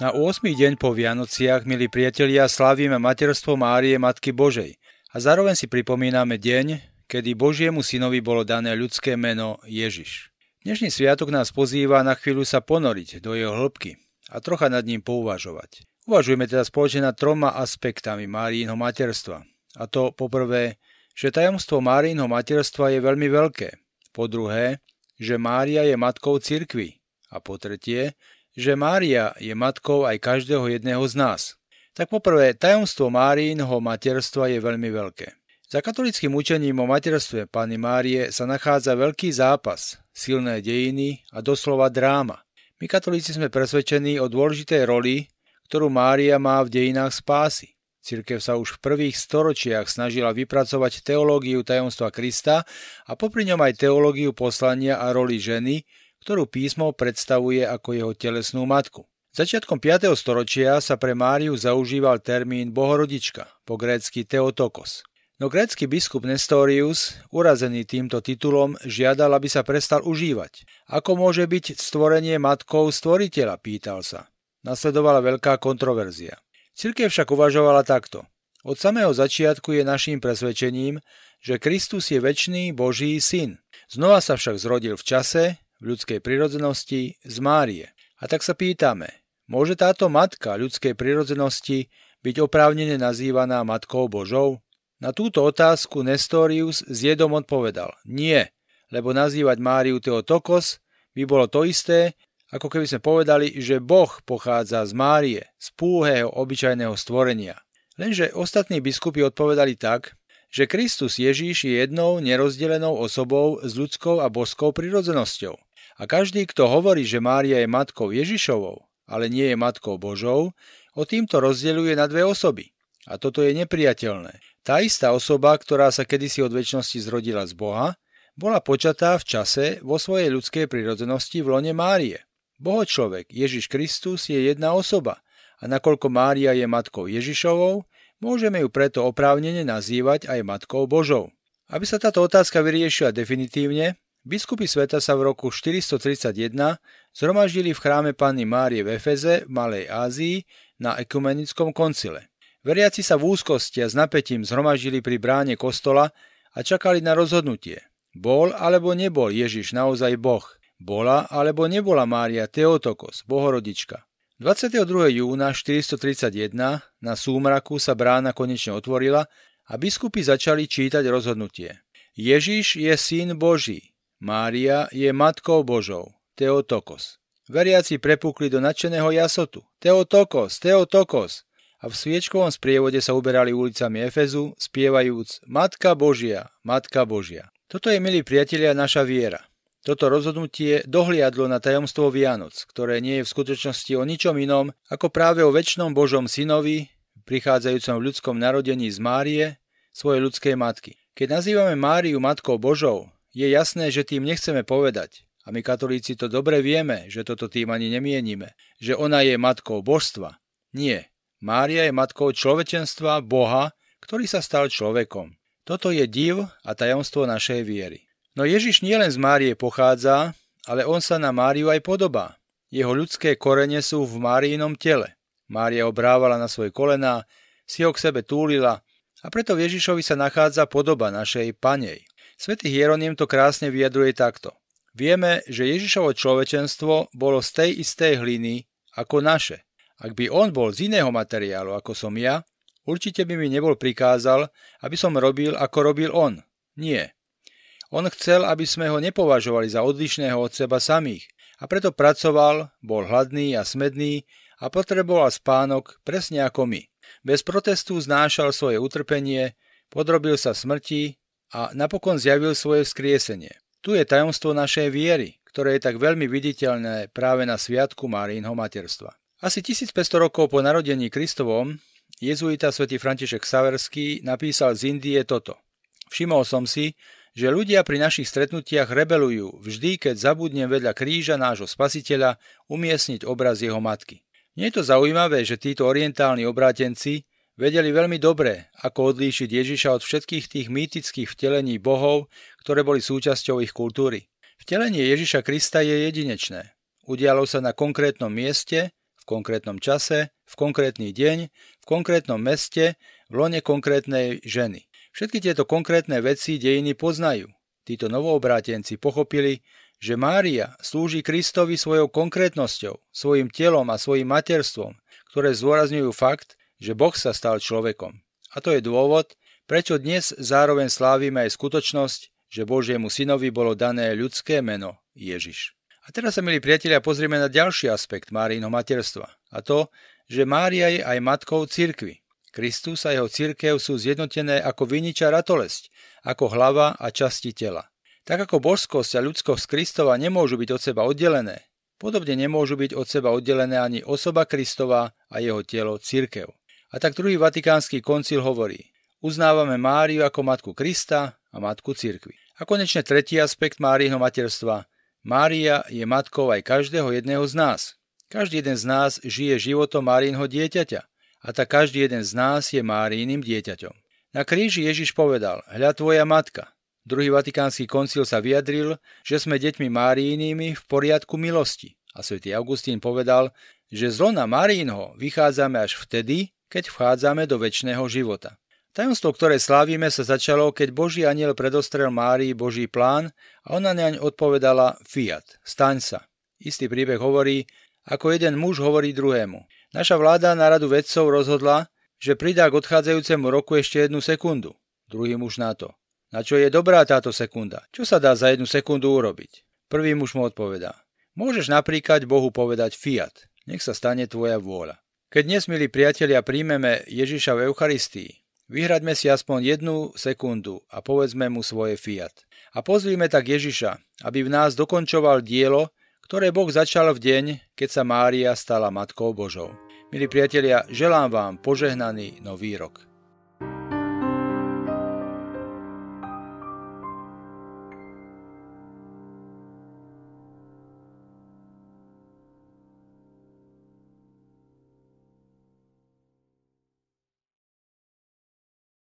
Na 8. deň po Vianociach, milí priatelia, slavíme materstvo Márie Matky Božej a zároveň si pripomíname deň, kedy Božiemu synovi bolo dané ľudské meno Ježiš. Dnešný sviatok nás pozýva na chvíľu sa ponoriť do jeho hĺbky a trocha nad ním pouvažovať. Uvažujeme teda spoločne nad troma aspektami Márínho materstva. A to poprvé, že tajomstvo Márínho materstva je veľmi veľké. Po druhé, že Mária je matkou cirkvy. A po tretie, že Mária je matkou aj každého jedného z nás. Tak poprvé, tajomstvo Márínho materstva je veľmi veľké. Za katolickým učením o materstve Pany Márie sa nachádza veľký zápas, silné dejiny a doslova dráma. My katolíci sme presvedčení o dôležitej roli, ktorú Mária má v dejinách spásy. Cirkev sa už v prvých storočiach snažila vypracovať teológiu tajomstva Krista a popri ňom aj teológiu poslania a roli ženy, ktorú písmo predstavuje ako jeho telesnú matku. Začiatkom 5. storočia sa pre Máriu zaužíval termín bohorodička, po grécky Theotokos. No grécky biskup Nestorius, urazený týmto titulom, žiadal, aby sa prestal užívať. Ako môže byť stvorenie matkou stvoriteľa, pýtal sa. Nasledovala veľká kontroverzia. Cirkev však uvažovala takto. Od samého začiatku je naším presvedčením, že Kristus je väčší Boží syn. Znova sa však zrodil v čase, v ľudskej prirodzenosti z Márie. A tak sa pýtame, môže táto matka ľudskej prirodzenosti byť oprávnene nazývaná Matkou Božou? Na túto otázku Nestorius s jedom odpovedal, nie, lebo nazývať Máriu Teotokos by bolo to isté, ako keby sme povedali, že Boh pochádza z Márie, z púhého obyčajného stvorenia. Lenže ostatní biskupy odpovedali tak, že Kristus Ježíš je jednou nerozdelenou osobou s ľudskou a božskou prirodzenosťou. A každý, kto hovorí, že Mária je matkou Ježišovou, ale nie je matkou Božou, o týmto rozdeľuje na dve osoby. A toto je nepriateľné. Tá istá osoba, ktorá sa kedysi od väčšnosti zrodila z Boha, bola počatá v čase vo svojej ľudskej prirodzenosti v lone Márie. Boho človek, Ježiš Kristus, je jedna osoba a nakoľko Mária je matkou Ježišovou, môžeme ju preto oprávnene nazývať aj matkou Božou. Aby sa táto otázka vyriešila definitívne, Biskupy sveta sa v roku 431 zhromaždili v chráme Panny Márie v Efeze v Malej Ázii na ekumenickom koncile. Veriaci sa v úzkosti a s napätím zhromaždili pri bráne kostola a čakali na rozhodnutie. Bol alebo nebol Ježiš naozaj Boh? Bola alebo nebola Mária Teotokos, bohorodička? 22. júna 431 na súmraku sa brána konečne otvorila a biskupy začali čítať rozhodnutie. Ježiš je syn Boží, Mária je Matkou Božou, Teotokos. Veriaci prepukli do nadšeného jasotu. Teotokos, Teotokos! A v sviečkovom sprievode sa uberali ulicami Efezu, spievajúc Matka Božia, Matka Božia. Toto je, milí priatelia, naša viera. Toto rozhodnutie dohliadlo na tajomstvo Vianoc, ktoré nie je v skutočnosti o ničom inom, ako práve o väčšnom Božom synovi, prichádzajúcom v ľudskom narodení z Márie, svojej ľudskej matky. Keď nazývame Máriu Matkou Božou, je jasné, že tým nechceme povedať, a my katolíci to dobre vieme, že toto tým ani nemienime, že ona je matkou božstva. Nie. Mária je matkou človečenstva Boha, ktorý sa stal človekom. Toto je div a tajomstvo našej viery. No Ježiš nielen z Márie pochádza, ale on sa na Máriu aj podobá. Jeho ľudské korene sú v Máriinom tele. Mária obrávala na svoje kolená, si ho k sebe túlila a preto v Ježišovi sa nachádza podoba našej panej. Svetý Hieronym to krásne vyjadruje takto. Vieme, že Ježišovo človečenstvo bolo z tej istej hliny ako naše. Ak by on bol z iného materiálu ako som ja, určite by mi nebol prikázal, aby som robil ako robil on. Nie. On chcel, aby sme ho nepovažovali za odlišného od seba samých a preto pracoval, bol hladný a smedný a potreboval spánok presne ako my. Bez protestu znášal svoje utrpenie, podrobil sa smrti a napokon zjavil svoje vzkriesenie. Tu je tajomstvo našej viery, ktoré je tak veľmi viditeľné práve na sviatku Márínho materstva. Asi 1500 rokov po narodení Kristovom jezuita svätý František Saverský napísal z Indie toto. Všimol som si, že ľudia pri našich stretnutiach rebelujú vždy, keď zabudnem vedľa kríža nášho spasiteľa umiestniť obraz jeho matky. Nie je to zaujímavé, že títo orientálni obrátenci Vedeli veľmi dobre, ako odlíšiť Ježiša od všetkých tých mýtických vtelení bohov, ktoré boli súčasťou ich kultúry. Vtelenie Ježiša Krista je jedinečné. Udialo sa na konkrétnom mieste, v konkrétnom čase, v konkrétny deň, v konkrétnom meste, v lone konkrétnej ženy. Všetky tieto konkrétne veci dejiny poznajú. Títo novoobrátenci pochopili, že Mária slúži Kristovi svojou konkrétnosťou, svojim telom a svojim materstvom, ktoré zdôrazňujú fakt, že Boh sa stal človekom. A to je dôvod, prečo dnes zároveň slávime aj skutočnosť, že Božiemu synovi bolo dané ľudské meno Ježiš. A teraz sa, milí priatelia, pozrieme na ďalší aspekt Márínho materstva. A to, že Mária je aj matkou cirkvy. Kristus a jeho cirkev sú zjednotené ako viniča ratolesť, ako hlava a časti tela. Tak ako božskosť a ľudskosť Kristova nemôžu byť od seba oddelené, podobne nemôžu byť od seba oddelené ani osoba Kristova a jeho telo cirkev. A tak druhý vatikánsky koncil hovorí, uznávame Máriu ako matku Krista a matku cirkvy. A konečne tretí aspekt Máriho materstva, Mária je matkou aj každého jedného z nás. Každý jeden z nás žije životom Márínho dieťaťa a tak každý jeden z nás je Máríným dieťaťom. Na kríži Ježiš povedal, hľa tvoja matka. Druhý vatikánsky koncil sa vyjadril, že sme deťmi Márínými v poriadku milosti. A svätý Augustín povedal, že z lona Márínho vychádzame až vtedy, keď vchádzame do väčšného života. Tajomstvo, ktoré slávime, sa začalo, keď Boží aniel predostrel Márii Boží plán a ona naň odpovedala Fiat, staň sa. Istý príbeh hovorí, ako jeden muž hovorí druhému. Naša vláda na radu vedcov rozhodla, že pridá k odchádzajúcemu roku ešte jednu sekundu. Druhý muž na to. Na čo je dobrá táto sekunda? Čo sa dá za jednu sekundu urobiť? Prvý muž mu odpovedá. Môžeš napríklad Bohu povedať Fiat. Nech sa stane tvoja vôľa. Keď dnes, milí priatelia, príjmeme Ježiša v Eucharistii, Vyhraďme si aspoň jednu sekundu a povedzme mu svoje fiat. A pozvíme tak Ježiša, aby v nás dokončoval dielo, ktoré Boh začal v deň, keď sa Mária stala Matkou Božou. Milí priatelia, želám vám požehnaný nový rok.